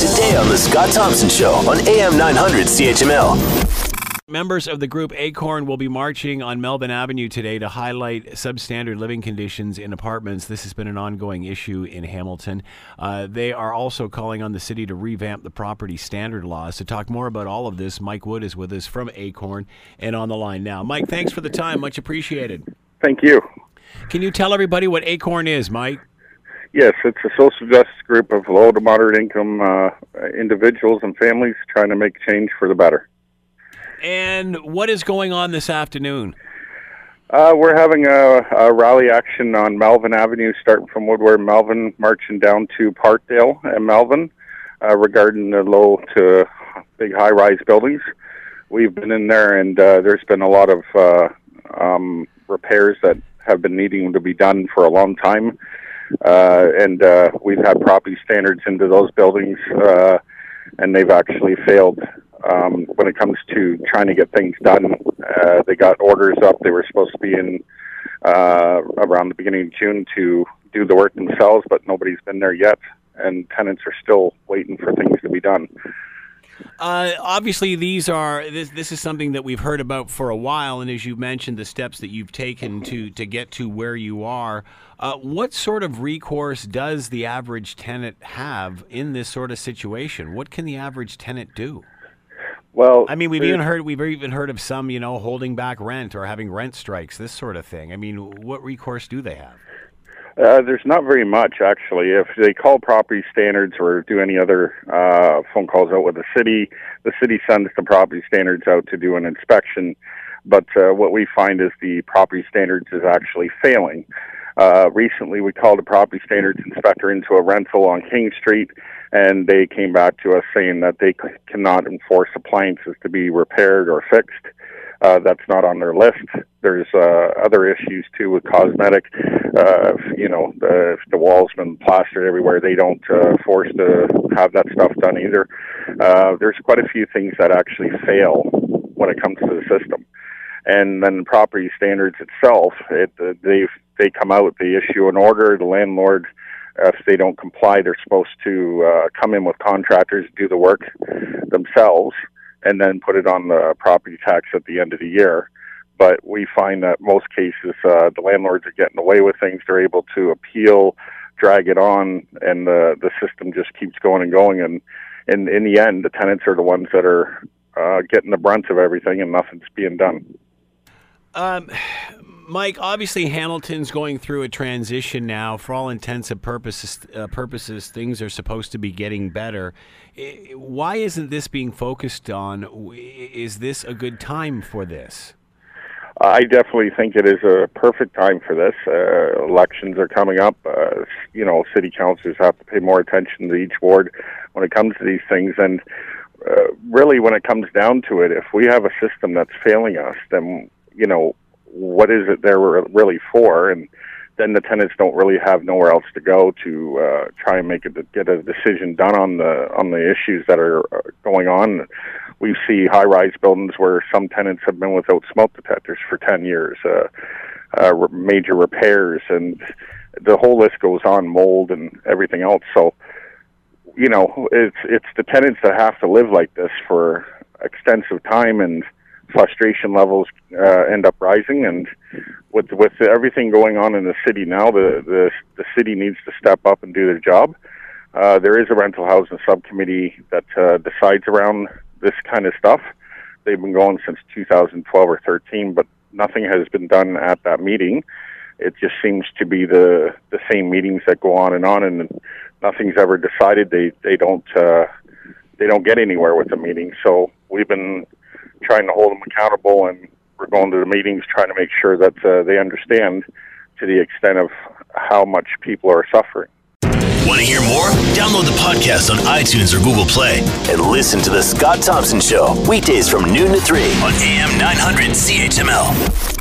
Today on The Scott Thompson Show on AM 900 CHML. Members of the group Acorn will be marching on Melvin Avenue today to highlight substandard living conditions in apartments. This has been an ongoing issue in Hamilton. Uh, they are also calling on the city to revamp the property standard laws. To talk more about all of this, Mike Wood is with us from Acorn and on the line now. Mike, thanks for the time. Much appreciated. Thank you. Can you tell everybody what Acorn is, Mike? Yes, it's a social justice group of low to moderate income uh, individuals and families trying to make change for the better. And what is going on this afternoon? Uh, we're having a, a, rally action on Melvin Avenue, starting from Woodward Melvin, marching down to Parkdale and Melvin, uh, regarding the low to big high rise buildings. We've been in there, and uh, there's been a lot of uh, um, repairs that have been needing to be done for a long time. Uh, and uh, we've had property standards into those buildings, uh, and they've actually failed um, when it comes to trying to get things done. Uh, they got orders up. They were supposed to be in uh, around the beginning of June to do the work themselves, but nobody's been there yet, and tenants are still waiting for things to be done. Uh, obviously, these are this. This is something that we've heard about for a while, and as you mentioned, the steps that you've taken to to get to where you are. Uh, what sort of recourse does the average tenant have in this sort of situation? What can the average tenant do? Well, I mean, we've even heard we've even heard of some, you know, holding back rent or having rent strikes, this sort of thing. I mean, what recourse do they have? Uh, there's not very much actually. If they call property standards or do any other uh, phone calls out with the city, the city sends the property standards out to do an inspection. But uh, what we find is the property standards is actually failing. Uh, recently, we called a property standards inspector into a rental on King Street, and they came back to us saying that they c- cannot enforce appliances to be repaired or fixed. Uh, that's not on their list. There's uh, other issues too with cosmetic. Uh, you know, the, if the walls been plastered everywhere, they don't uh, force to have that stuff done either. Uh, there's quite a few things that actually fail when it comes to the system and then property standards itself, it, uh, they they come out, they issue an order. The landlord, if they don't comply, they're supposed to uh, come in with contractors, do the work themselves, and then put it on the property tax at the end of the year. But we find that most cases, uh, the landlords are getting away with things. They're able to appeal, drag it on, and the the system just keeps going and going. And in in the end, the tenants are the ones that are uh, getting the brunt of everything, and nothing's being done. Um, Mike, obviously Hamilton's going through a transition now. For all intents and purposes, uh, purposes, things are supposed to be getting better. Why isn't this being focused on? Is this a good time for this? I definitely think it is a perfect time for this. Uh, elections are coming up. Uh, you know, city councilors have to pay more attention to each ward when it comes to these things. And uh, really, when it comes down to it, if we have a system that's failing us, then you know, what is it they're really for, and then the tenants don't really have nowhere else to go to uh, try and make it get a decision done on the on the issues that are uh, going on. We see high-rise buildings where some tenants have been without smoke detectors for ten years, uh, uh, major repairs, and the whole list goes on, mold and everything else. So, you know, it's it's the tenants that have to live like this for extensive time and frustration levels uh, end up rising. And with with everything going on in the city now, the the, the city needs to step up and do their job. Uh, there is a rental housing subcommittee that uh, decides around this kind of stuff. They've been going since 2012 or 13, but nothing has been done at that meeting. It just seems to be the the same meetings that go on and on, and nothing's ever decided. They they don't uh, they don't get anywhere with the meeting. So we've been trying to hold them accountable, and we're going to the meetings trying to make sure that uh, they understand to the extent of how much people are suffering. Want to hear more? Download the podcast on iTunes or Google Play and listen to The Scott Thompson Show weekdays from noon to 3 on AM 900 CHML.